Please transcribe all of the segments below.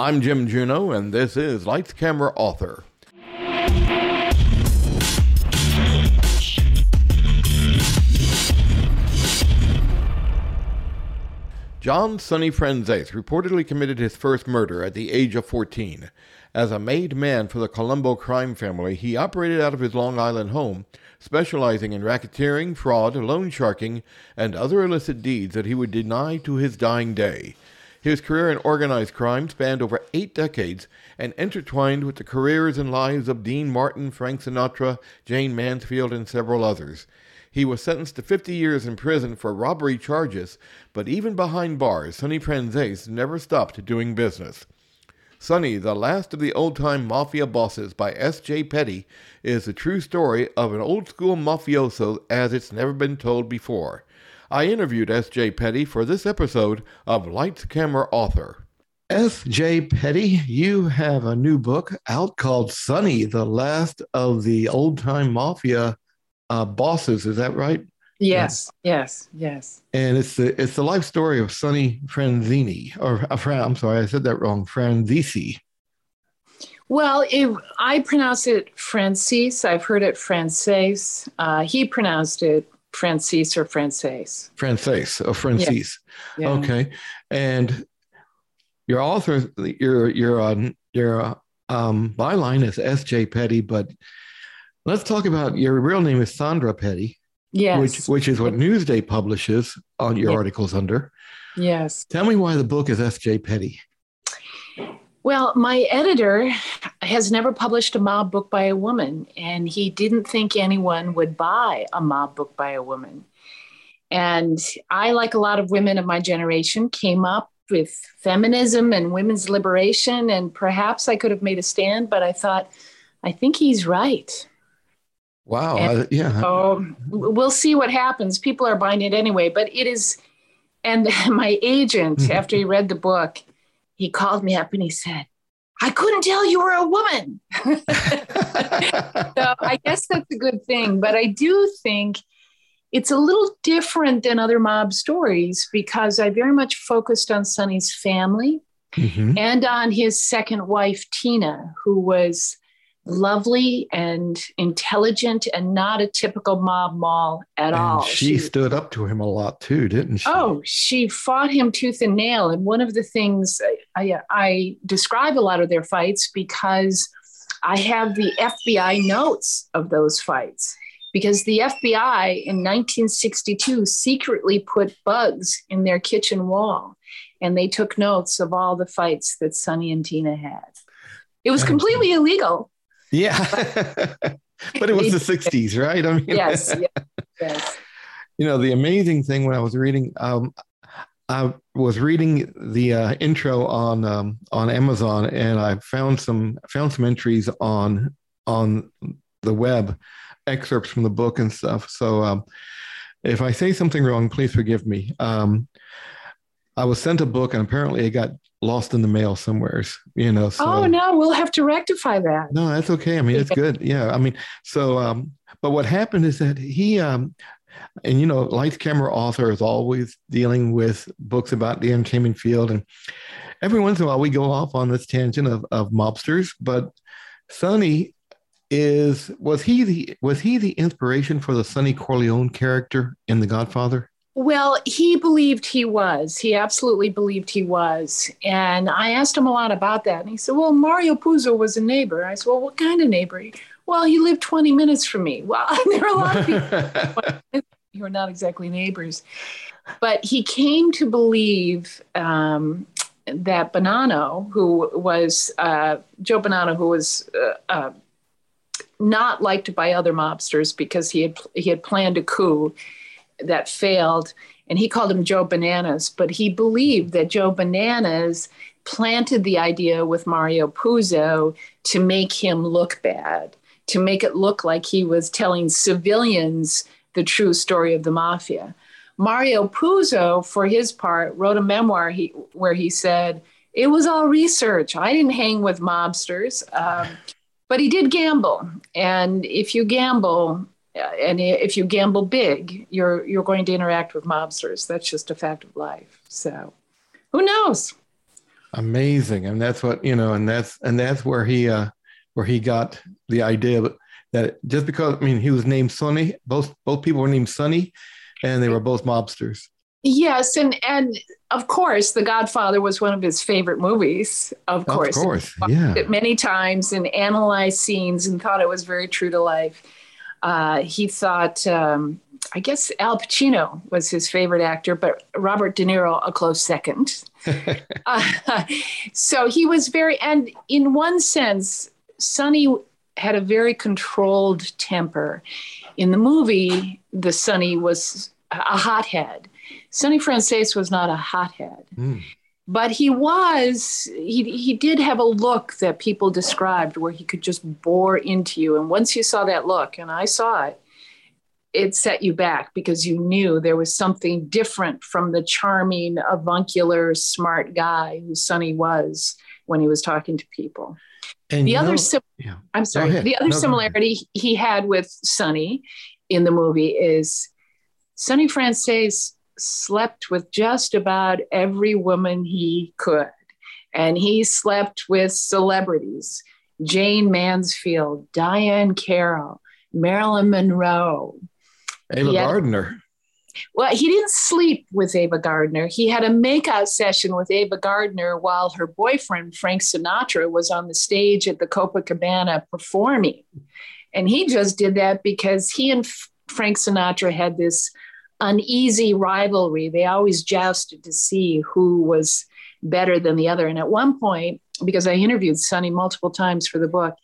I'm Jim Juno, and this is Lights Camera Author. John Sonny Franzese reportedly committed his first murder at the age of 14. As a made man for the Colombo crime family, he operated out of his Long Island home, specializing in racketeering, fraud, loan sharking, and other illicit deeds that he would deny to his dying day. His career in organized crime spanned over eight decades and intertwined with the careers and lives of Dean Martin, Frank Sinatra, Jayne Mansfield, and several others. He was sentenced to 50 years in prison for robbery charges, but even behind bars, Sonny Franzese never stopped doing business. Sonny, the last of the old time mafia bosses by S.J. Peddie, is the true story of an old school mafioso as it's never been told before. I interviewed S.J. Peddie for this episode of Lights Camera Author. S.J. Peddie, you have a new book out called Sonny, the last of the old time mafia uh, bosses. Is that right? Yes, yes, yes. And it's the it's the life story of Sonny Franzini, or uh, Fran, I'm sorry, I said that wrong. Franzisi. Well, it, I pronounce it Francis. I've heard it Frances. Uh, he pronounced it Francis or Frances. Frances or Francis. Yeah. Yeah. Okay. And your author, your your uh, your um, byline is S.J. Peddie, but let's talk about your real name is Sandra Peddie. Yes. Which which is what Newsday publishes on your articles under. Yes. Tell me why the book is S.J. Peddie. Well, my editor has never published a mob book by a woman, and he didn't think anyone would buy a mob book by a woman. And I, like a lot of women of my generation, came up with feminism and women's liberation, and perhaps I could have made a stand, but I thought, I think he's right. Wow. And, uh, yeah. So we'll see what happens. People are buying it anyway, but it is. And my agent, mm-hmm. after he read the book, he called me up and he said, I couldn't tell you were a woman. so I guess that's a good thing. But I do think it's a little different than other mob stories because I very much focused on Sonny's family mm-hmm. and on his second wife, Tina, who was lovely and intelligent and not a typical mob mall at and all. She, she, stood up to him a lot too, didn't she? Oh, she fought him tooth and nail. And one of the things I, I describe a lot of their fights because I have the FBI notes of those fights. Because the FBI in 1962 secretly put bugs in their kitchen wall and they took notes of all the fights that Sonny and Tina had. It was completely illegal, yeah. but it was the 60s, right? I mean, yes, yes, yes. You know, the amazing thing when I was reading, um, I was reading the uh, intro on um, on Amazon, and I found some found some entries on on the web, excerpts from the book and stuff. So, um, if I say something wrong, please forgive me. Um, I was sent a book, and apparently it got lost in the mail somewheres, you know. So, oh no, we'll have to rectify that. No, that's okay. I mean, it's good. Yeah. I mean, so um, but what happened is that he um and you know, lights camera author is always dealing with books about the entertainment field. And every once in a while we go off on this tangent of, of mobsters, but Sonny is was he the was he the inspiration for the Sonny Corleone character in The Godfather? Well, he believed he was. He absolutely believed he was. And I asked him a lot about that. And he said, Well, Mario Puzo was a neighbor. I said, Well, what kind of neighbor? Well, he lived 20 minutes from me. Well, there are a lot of people who are not exactly neighbors. But he came to believe um, that Bonanno, who was uh, Joe Bonanno, who was uh, uh, not liked by other mobsters because he had he had planned a coup that failed, and he called him Joe Bananas, but he believed that Joe Bananas planted the idea with Mario Puzo to make him look bad, to make it look like he was telling civilians the true story of the mafia. Mario Puzo, for his part, wrote a memoir he, where he said, It was all research. I didn't hang with mobsters. Um, but he did gamble. And if you gamble, and if you gamble big, you're you're going to interact with mobsters. That's just a fact of life. So, who knows? Amazing, and that's what you know, and that's and that's where he uh, where he got the idea that just because I mean he was named Sonny, both both people were named Sonny, and they were both mobsters. Yes, and and of course, The Godfather was one of his favorite movies. Of course, of course, yeah. It many times and analyzed scenes and thought it was very true to life. Uh, he thought, um, I guess Al Pacino was his favorite actor, but Robert De Niro a close second. uh, so he was very, and in one sense, Sonny had a very controlled temper. In the movie, the Sonny was a hothead. Sonny Franzese was not a hothead. Mm. But he was, he, he did have a look that people described where he could just bore into you. And once you saw that look, and I saw it, it set you back because you knew there was something different from the charming, avuncular, smart guy who Sonny was when he was talking to people. And the other, know, sim- yeah. I'm sorry, the other no, similarity he had with Sonny in the movie is Sonny Franzese slept with just about every woman he could. And he slept with celebrities Jayne Mansfield, Diahann Carroll, Marilyn Monroe. Ava had, Gardner. Well, he didn't sleep with Ava Gardner. He had a makeout session with Ava Gardner while her boyfriend, Frank Sinatra, was on the stage at the Copacabana performing. And he just did that because he and Frank Sinatra had this uneasy rivalry. They always jousted to see who was better than the other. And at one point, because I interviewed Sonny multiple times for the book,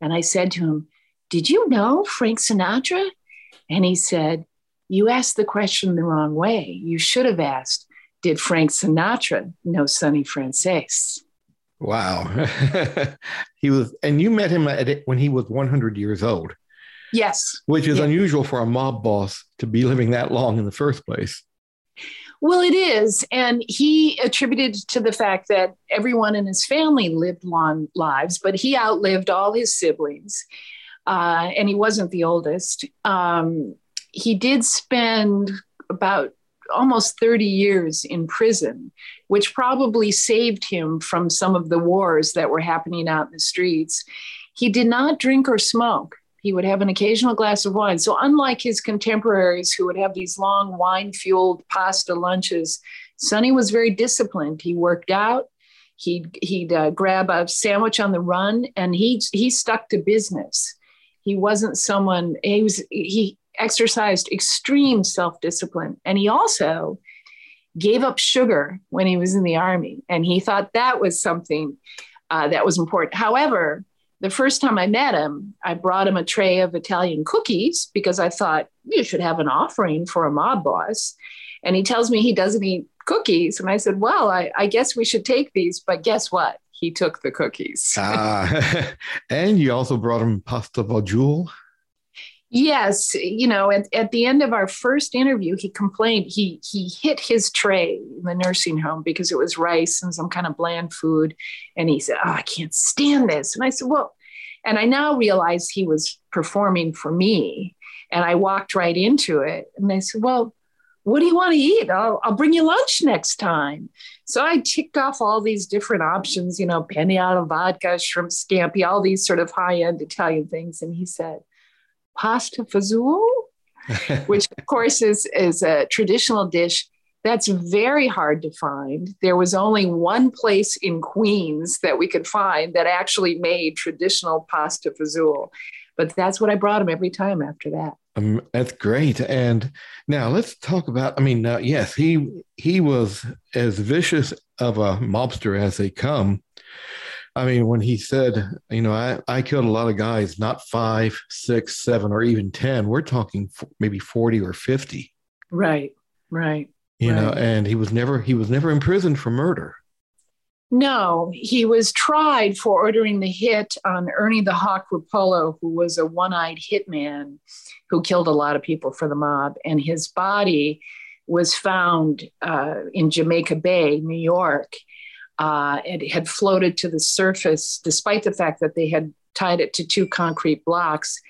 and I said to him, Did you know Frank Sinatra? And he said, You asked the question the wrong way. You should have asked, Did Frank Sinatra know Sonny Franzese? Wow. he was, and you met him at, when he was 100 years old. Yes. Which is unusual for a mob boss to be living that long in the first place. Well, it is. And he attributed to the fact that everyone in his family lived long lives, but he outlived all his siblings. Uh, and he wasn't the oldest. Um, he did spend about almost 30 years in prison, which probably saved him from some of the wars that were happening out in the streets. He did not drink or smoke. He would have an occasional glass of wine. So, unlike his contemporaries who would have these long wine fueled pasta lunches, Sonny was very disciplined. He worked out. He'd, he'd uh, grab a sandwich on the run and he, he stuck to business. He wasn't someone, he was, he exercised extreme self discipline. And he also gave up sugar when he was in the army. And he thought that was something uh, that was important. However, the first time I met him, I brought him a tray of Italian cookies because I thought you should have an offering for a mob boss. And he tells me he doesn't eat cookies. And I said, Well, I, I guess we should take these. But guess what? He took the cookies. ah, and you also brought him pasta fagioli. Yes, you know, at, at the end of our first interview, he complained he he hit his tray in the nursing home because it was rice and some kind of bland food, and he said, "Oh, I can't stand this." And I said, "Well," and I now realize he was performing for me, and I walked right into it, and I said, "Well." What do you want to eat? I'll, I'll bring you lunch next time. So I ticked off all these different options, you know, penne alla vodka, shrimp scampi, all these sort of high end Italian things. And he said, pasta fazool, which of course is, is a traditional dish that's very hard to find. There was only one place in Queens that we could find that actually made traditional pasta fazool. But that's what I brought him every time after that. Um, that's great. And now let's talk about. I mean, uh, yes, he he was as vicious of a mobster as they come. I mean, when he said, you know, I, I killed a lot of guys, not five, six, seven, or even 10, we're talking maybe 40 or 50. Right, right. You right. know, and he was never, he was never imprisoned for murder. No, he was tried for ordering the hit on Ernie the Hawk Rupolo, who was a one eyed hitman who killed a lot of people for the mob. And his body was found uh, in Jamaica Bay, New York uh, it had floated to the surface despite the fact that they had tied it to two concrete blocks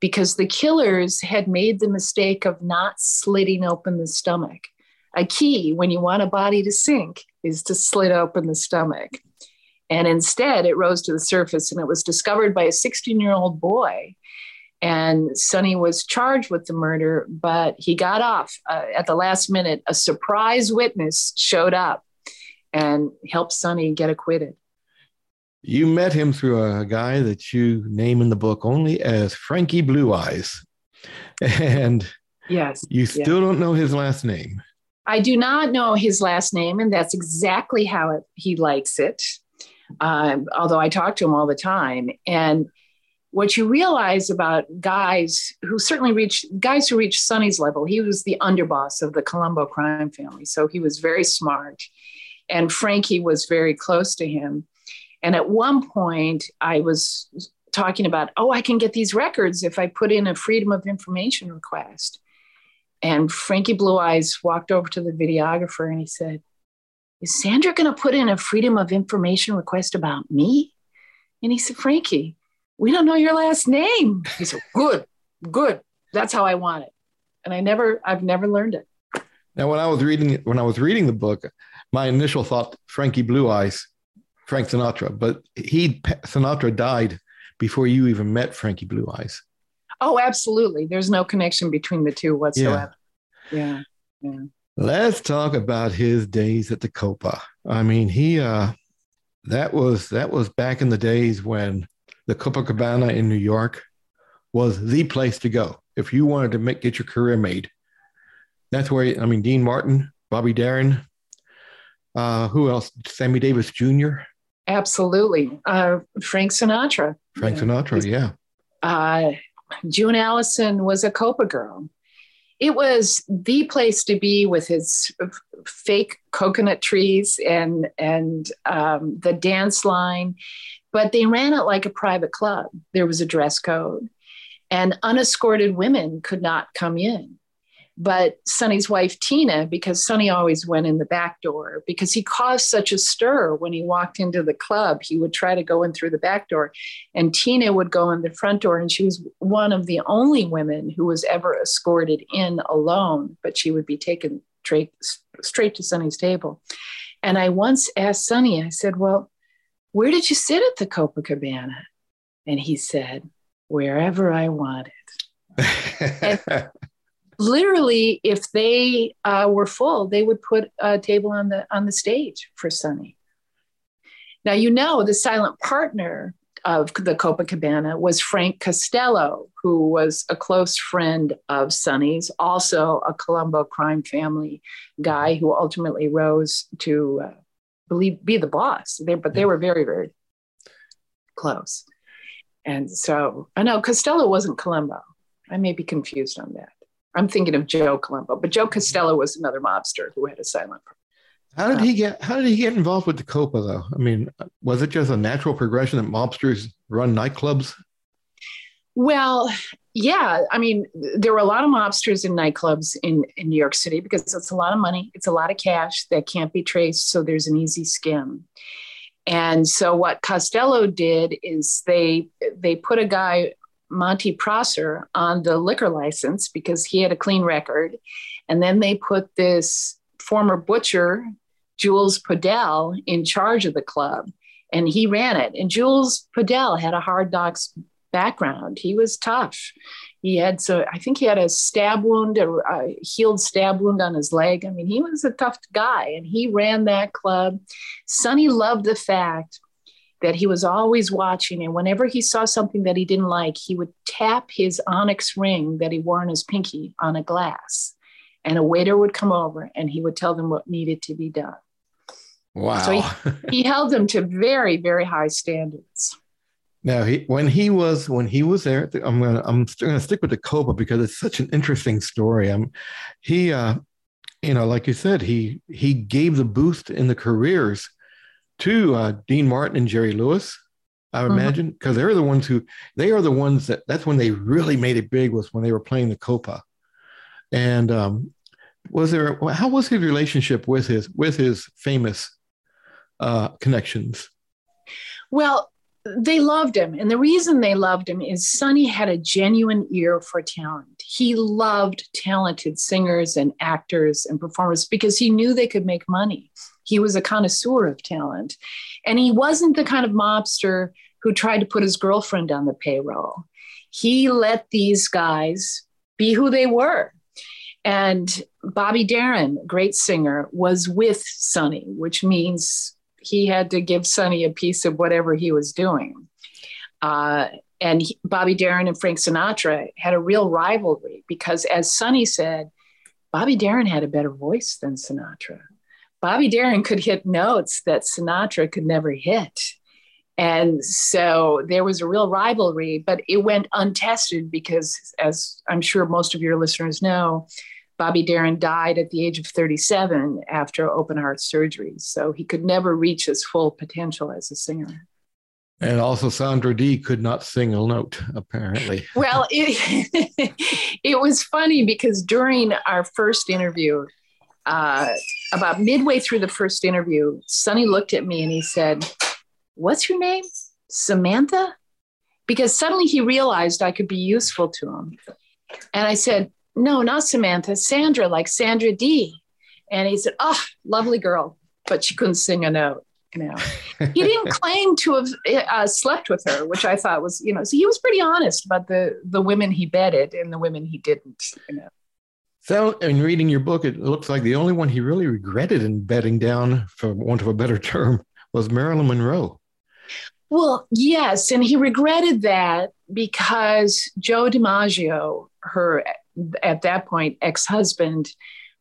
because the killers had made the mistake of not slitting open the stomach. A key when you want a body to sink is to slit open the stomach. And instead, it rose to the surface and it was discovered by a 16 year old boy. And Sonny was charged with the murder, but he got off uh, at the last minute. A surprise witness showed up and helped Sonny get acquitted. You met him through a guy that you name in the book only as Frankie Blue Eyes. And yes, you still don't know his last name. I do not know his last name, and that's exactly how it, he likes it. Um, although I talk to him all the time. And what you realize about guys who certainly reach guys who reach Sonny's level, he was the underboss of the Colombo crime family. So he was very smart. And Frankie was very close to him. And at one point, I was talking about, oh, I can get these records if I put in a Freedom of Information request. And Frankie Blue Eyes walked over to the videographer and he said, Is Sandra going to put in a Freedom of Information request about me? And he said, Frankie, we don't know your last name. He said, Good, good. That's how I want it. And I never, I've never learned it. Now, when I was reading when I was reading the book, my initial thought, Frankie Blue Eyes, Frank Sinatra, but he Sinatra died before you even met Frankie Blue Eyes. Oh, absolutely. There's no connection between the two whatsoever. Yeah. Yeah. yeah. Let's talk about his days at the Copa. I mean, he uh that was that was back in the days when the Copacabana in New York was the place to go if you wanted to make get your career made. That's where I mean Dean Martin, Bobby Darin, uh, who else? Sammy Davis Jr. Absolutely, uh, Frank Sinatra. Frank Sinatra, yeah. Uh, June Allyson was a Copa girl. It was the place to be with his fake coconut trees and and um, the dance line, but they ran it like a private club. There was a dress code, and unescorted women could not come in but Sonny's wife Tina, because Sonny always went in the back door because he caused such a stir when he walked into the club. He would try to go in through the back door, and Tina would go in the front door. And she was one of the only women who was ever escorted in alone, but she would be taken straight, straight to Sonny's table. And I once asked Sonny, I said, Well, where did you sit at the Copacabana? And he said, Wherever I wanted. literally, if they uh, were full, they would put a table on the on the stage for Sonny. Now you know the silent partner of the Copacabana was Frank Costello, who was a close friend of Sonny's, also a Colombo crime family guy who ultimately rose to uh, believe be the boss. They, but they were very very close, and so I know Costello wasn't Colombo. I may be confused on that. I'm thinking of Joe Colombo, but Joe Costello was another mobster who had a silent. How did he uh, get? How did he get involved with the Copa though? I mean, was it just a natural progression that mobsters run nightclubs? Well, yeah. I mean, there were a lot of mobsters in nightclubs in, in New York City because it's a lot of money. It's a lot of cash that can't be traced. So there's an easy skim. And so what Costello did is they they put a guy Monty Prosser on the liquor license because he had a clean record. And then they put this former butcher, Jules Podell, in charge of the club, and he ran it. And Jules Podell had a hard knocks background. He was tough. He had so I think he had a stab wound, a, a healed stab wound on his leg. I mean, he was a tough guy, and he ran that club. Sonny loved the fact that he was always watching. And whenever he saw something that he didn't like, he would tap his onyx ring that he wore on his pinky on a glass. And a waiter would come over and he would tell them what needed to be done. Wow. So he, he held them to very, very high standards. Now, he, when he was when he was there, I'm gonna I'm gonna stick with the Copa because it's such an interesting story. I'm he, uh, you know, like you said, he he gave the boost in the careers to uh, Dean Martin and Jerry Lewis. I mm-hmm. imagine because they're the ones who they are the ones that that's when they really made it big was when they were playing the Copa. And um, was there how was his relationship with his with his famous uh, connections? Well, they loved him, and the reason they loved him is Sonny had a genuine ear for talent. He loved talented singers and actors and performers because he knew they could make money He was a connoisseur of talent. And he wasn't the kind of mobster who tried to put his girlfriend on the payroll. He let these guys be who they were. And Bobby Darin, great singer, was with Sonny, which means he had to give Sonny a piece of whatever he was doing. Uh, and he, Bobby Darin and Frank Sinatra had a real rivalry because, as Sonny said, Bobby Darin had a better voice than Sinatra. Bobby Darin could hit notes that Sinatra could never hit. And so there was a real rivalry, but it went untested because, as I'm sure most of your listeners know, Bobby Darin died at the age of 37 after open heart surgery. So he could never reach his full potential as a singer. And also, Sandra Dee could not sing a note, apparently. well, it, it was funny because during our first interview, uh, about midway through the first interview, Sonny looked at me and he said, What's your name? Samantha? Because suddenly he realized I could be useful to him. And I said, No, not Samantha, Sandra, like Sandra Dee. And he said, Oh, lovely girl, but she couldn't sing a note you know he didn't claim to have uh, slept with her which i thought was you know so he was pretty honest about the the women he bedded and the women he didn't you know so in reading your book it looks like the only one he really regretted in bedding down for want of a better term was marilyn monroe well yes and he regretted that because joe dimaggio her at that point ex-husband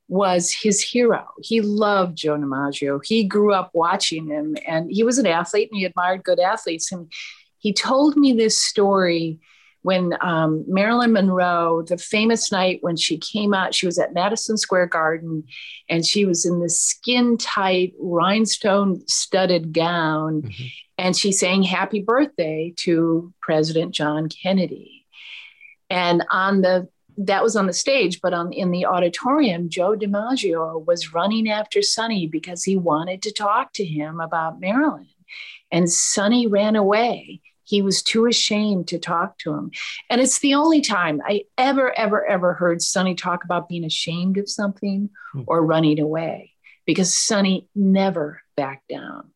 was his hero. He loved Joe DiMaggio. He grew up watching him and he was an athlete and he admired good athletes. And he told me this story when um, Marilyn Monroe, the famous night when she came out, she was at Madison Square Garden and she was in this skin tight, rhinestone studded gown. Mm-hmm. And she sang happy birthday to President John Kennedy. And on the that was on the stage, but on in the auditorium, Joe DiMaggio was running after Sonny because he wanted to talk to him about Marilyn. And Sonny ran away. He was too ashamed to talk to him. And it's the only time I ever, ever, ever heard Sonny talk about being ashamed of something hmm. or running away because Sonny never backed down.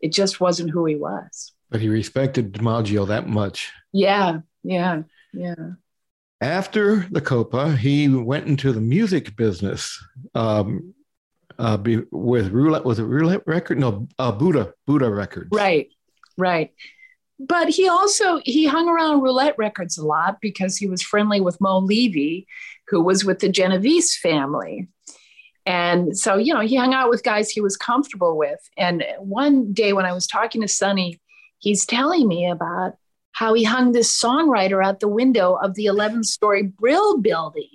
It just wasn't who he was. But he respected DiMaggio that much. Yeah, yeah, yeah. After the Copa, he went into the music business um, uh, be, with Roulette. Was it Roulette Record? No, uh, Buddha Buddah Records. Right, right. But he also he hung around Roulette Records a lot because he was friendly with Mo Levy, who was with the Genovese family. And so, you know, he hung out with guys he was comfortable with. And one day when I was talking to Sonny, he's telling me about how he hung this songwriter out the window of the 11 story Brill building.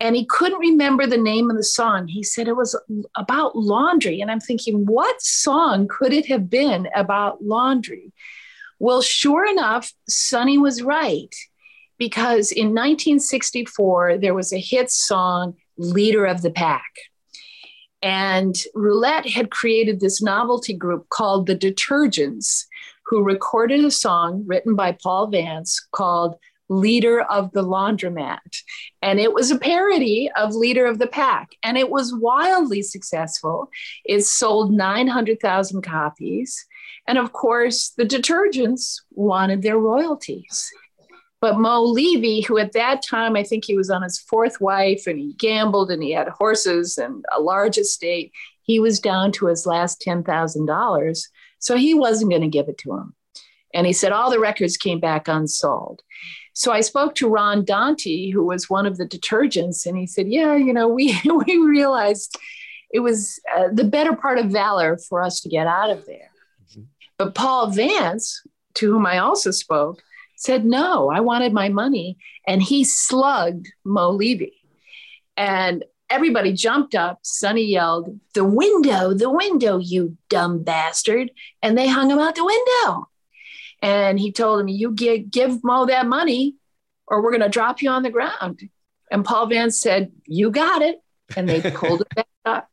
And he couldn't remember the name of the song. He said it was about laundry. And I'm thinking, what song could it have been about laundry? Well, sure enough, Sonny was right. Because in 1964, there was a hit song, Leader of the Pack. And Roulette had created this novelty group called the Detergents who recorded a song written by Paul Vance called Leader of the Laundromat. And it was a parody of Leader of the Pack. And it was wildly successful. It sold 900,000 copies. And of course, the detergents wanted their royalties. But Mo Levy, who at that time, I think he was on his fourth wife and he gambled and he had horses and a large estate, he was down to his last $10,000. So he wasn't going to give it to him. And he said all the records came back unsold. So I spoke to Ron Dante, who was one of the detergents, and he said, Yeah, you know, we, we realized it was uh, the better part of valor for us to get out of there. But Paul Vance, to whom I also spoke, said, No, I wanted my money. And he slugged Mo Levy. And Everybody jumped up. Sonny yelled, The window, the window, you dumb bastard. And they hung him out the window. And he told him, You give, give Mo that money or we're going to drop you on the ground. And Paul Vance said, You got it. And they pulled it back up.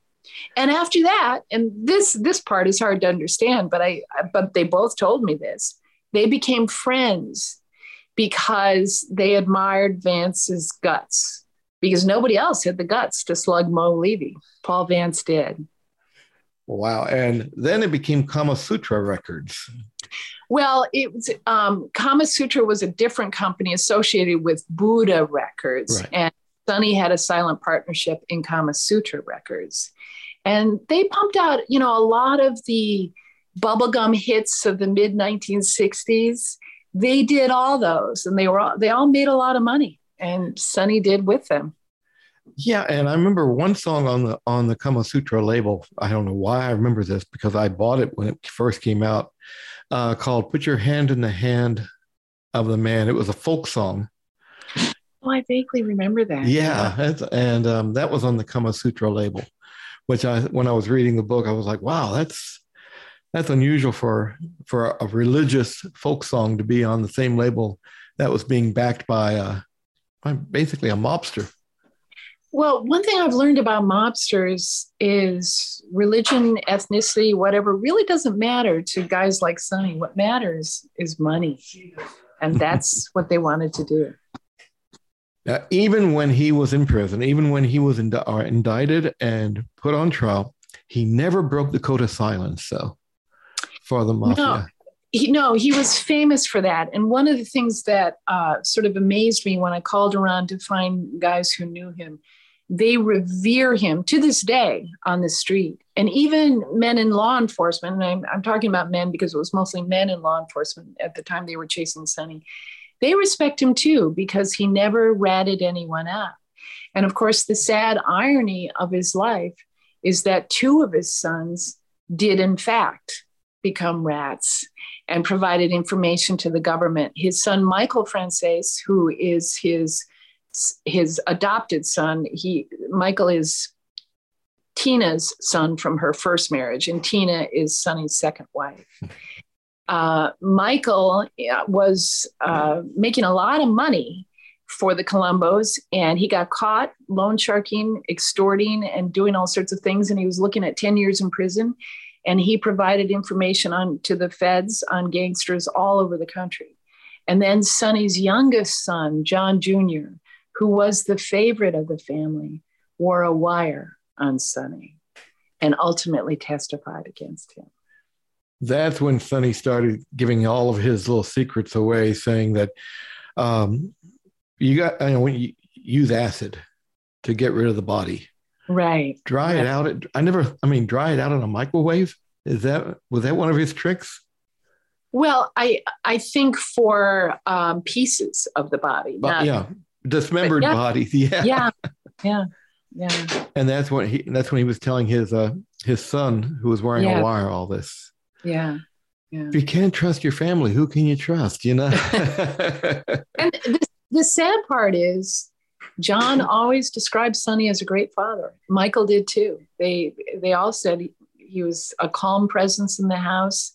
And after that, and this this part is hard to understand, but I but they both told me this. They became friends because they admired Vance's guts because nobody else had the guts to slug Mo Levy. Paul Vance did. Wow. And then it became Kama Sutra Records. Well, it was um, Kama Sutra was a different company associated with Buddah Records, right. and Sonny had a silent partnership in Kama Sutra Records, and they pumped out, you know, a lot of the bubblegum hits of the mid 1960s. They did all those, and they were all, they all made a lot of money, and Sonny did with them. Yeah, and I remember one song on the on the Kama Sutra label. I don't know why I remember this because I bought it when it first came out uh, called Put Your Hand in the Hand of the Man. It was a folk song. Oh, I vaguely remember that. Yeah, and um, that was on the Kama Sutra label, which I, when I was reading the book, I was like, wow, that's that's unusual for for a religious folk song to be on the same label that was being backed by, uh, by basically a mobster. Well, one thing I've learned about mobsters is religion, ethnicity, whatever really doesn't matter to guys like Sonny. What matters is money. And that's what they wanted to do. Now, even when he was in prison, even when he was ind- uh, indicted and put on trial, he never broke the code of silence. So, for the mafia. No, he, no, he was famous for that. And one of the things that uh, sort of amazed me when I called around to find guys who knew him they revere him to this day on the street. And even men in law enforcement, and I'm, I'm, talking about men because it was mostly men in law enforcement at the time they were chasing Sonny, they respect him too because he never ratted anyone out. And of course, the sad irony of his life is that two of his sons did, in fact, become rats and provided information to the government. His son, Michael Franzese, who is his his adopted son. He Michael is Tina's son from her first marriage, and Tina is Sonny's second wife. Uh, Michael was uh, making a lot of money for the Colombos, and he got caught loan sharking, extorting, and doing all sorts of things. And he was looking at 10 years in prison. And he provided information on to the feds on gangsters all over the country. And then Sonny's youngest son, John Jr., who was the favorite of the family, wore a wire on Sonny and ultimately testified against him. That's when Sonny started giving all of his little secrets away, saying that um, you got, you know, when you use acid to get rid of the body, right? Dry right. it out. I never, I mean, dry it out in a microwave. Is that was that one of his tricks? Well, I I think for um, pieces of the body, but, not, yeah, dismembered yeah. body. Yeah. Yeah. Yeah. Yeah. And that's when he that's when he was telling his uh his son who was wearing yeah. a wire all this. Yeah. Yeah. If you can't trust your family, who can you trust? You know. and the, the sad part is John always described Sonny as a great father. Michael did too. They they all said he, he was a calm presence in the house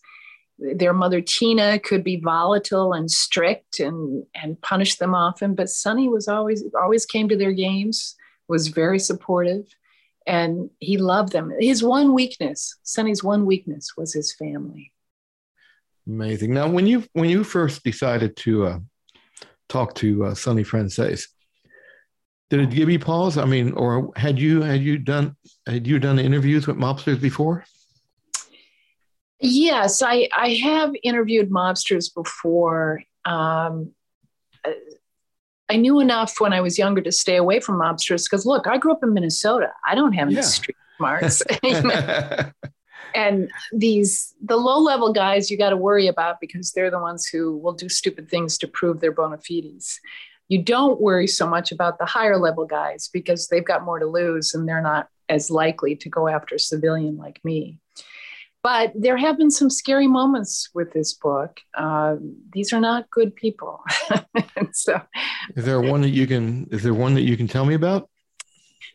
their mother Tina could be volatile and strict and and punish them often, but Sonny was always always came to their games, was very supportive, and he loved them. His one weakness, Sonny's one weakness, was his family. Amazing. Now, when you when you first decided to uh, talk to uh, Sonny Franzese, did it give you pause? I mean, or had you had you done had you done interviews with mobsters before? Yes, I, I have interviewed mobsters before. Um, I knew enough when I was younger to stay away from mobsters because, look, I grew up in Minnesota. I don't have any yeah. street smarts. and these, the low level guys, you got to worry about because they're the ones who will do stupid things to prove their bona fides. You don't worry so much about the higher level guys because they've got more to lose and they're not as likely to go after a civilian like me. But there have been some scary moments with this book. Uh, these are not good people. so, is there one that you can? Is there one that you can tell me about?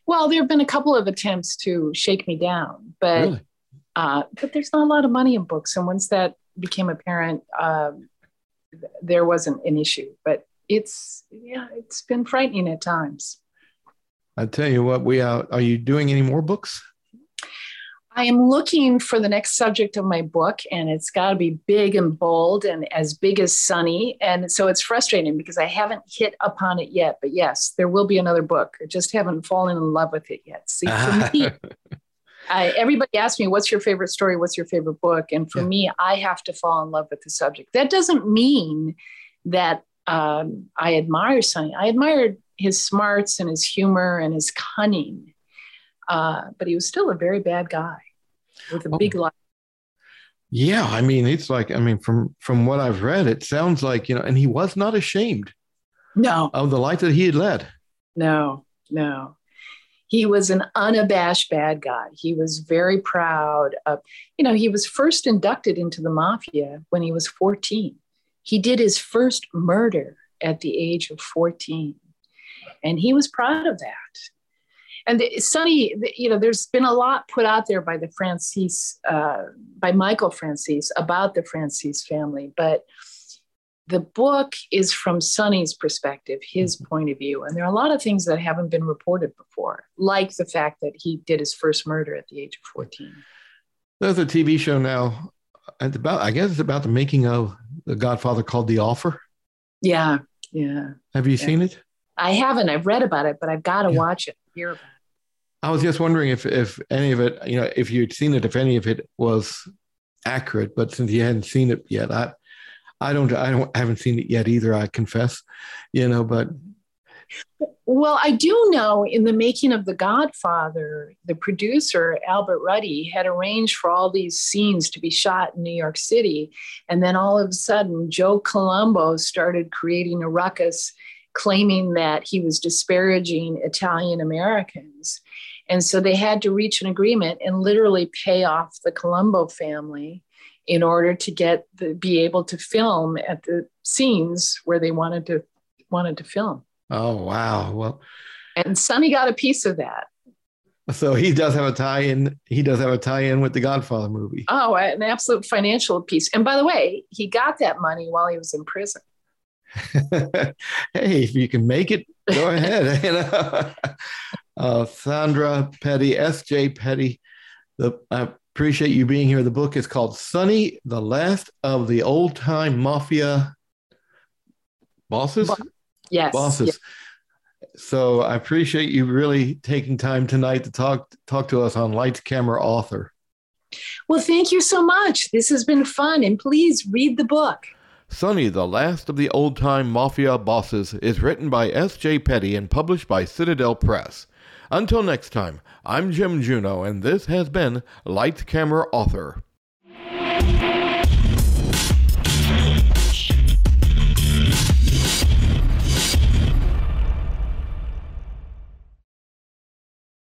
Well, there have been a couple of attempts to shake me down, but really? uh, but there's not a lot of money in books, and once that became apparent, um, there wasn't an issue. But it's yeah, it's been frightening at times. I tell you what, we are. Are you doing any more books? I am looking for the next subject of my book, and it's got to be big and bold and as big as Sonny. And so it's frustrating because I haven't hit upon it yet. But yes, there will be another book. I just haven't fallen in love with it yet. See, for me, I, everybody asks me, "What's your favorite story? What's your favorite book?" And for yeah. me, I have to fall in love with the subject. That doesn't mean that um, I admire Sonny. I admired his smarts and his humor and his cunning, uh, but he was still a very bad guy with a oh. big life. Yeah, I mean, it's like I mean, from from what I've read, it sounds like you know, and he was not ashamed. No, of the life that he had led. No, no, he was an unabashed bad guy. He was very proud of, you know, he was first inducted into the mafia when he was 14. He did his first murder at the age of 14. And he was proud of that. And Sonny, you know, there's been a lot put out there by the Franzese, uh, by Michael Francis about the Francis family, but the book is from Sonny's perspective, his mm-hmm. point of view. And there are a lot of things that haven't been reported before, like the fact that he did his first murder at the age of 14. There's a TV show now. It's about, I guess it's about the making of The Godfather called The Offer. Yeah. Yeah. Have you yeah. seen it? I haven't. I've read about it, but I've got to yeah. watch it, hear about it. I was just wondering if, if any of it, you know, if you'd seen it, if any of it was accurate, but since you hadn't seen it yet, I, I don't, I don't, I haven't seen it yet either. I confess, you know, but. Well, I do know in the making of The Godfather, the producer, Albert Ruddy, had arranged for all these scenes to be shot in New York City. And then all of a sudden, Joe Colombo started creating a ruckus, claiming that he was disparaging Italian Americans. And so they had to reach an agreement and literally pay off the Colombo family in order to get the, be able to film at the scenes where they wanted to wanted to film. Oh wow! Well, and Sonny got a piece of that. So he does have a tie-in. He does have a tie-in with the Godfather movie. Oh, an absolute financial piece. And by the way, he got that money while he was in prison. hey, if you can make it, go ahead. uh, Sandra Peddie, S.J. Peddie. The uh, Appreciate you being here. The book is called Sonny, the Last of the Old Time Mafia Bosses. Yes. Bosses. Yes. So I appreciate you really taking time tonight to talk talk to us on Lights Camera Author. Well, thank you so much. This has been fun, and please read the book. Sonny, the Last of the Old Time Mafia Bosses is written by S.J. Peddie and published by Citadel Press. Until next time, I'm Jim Juno, and this has been Lights Camera Author.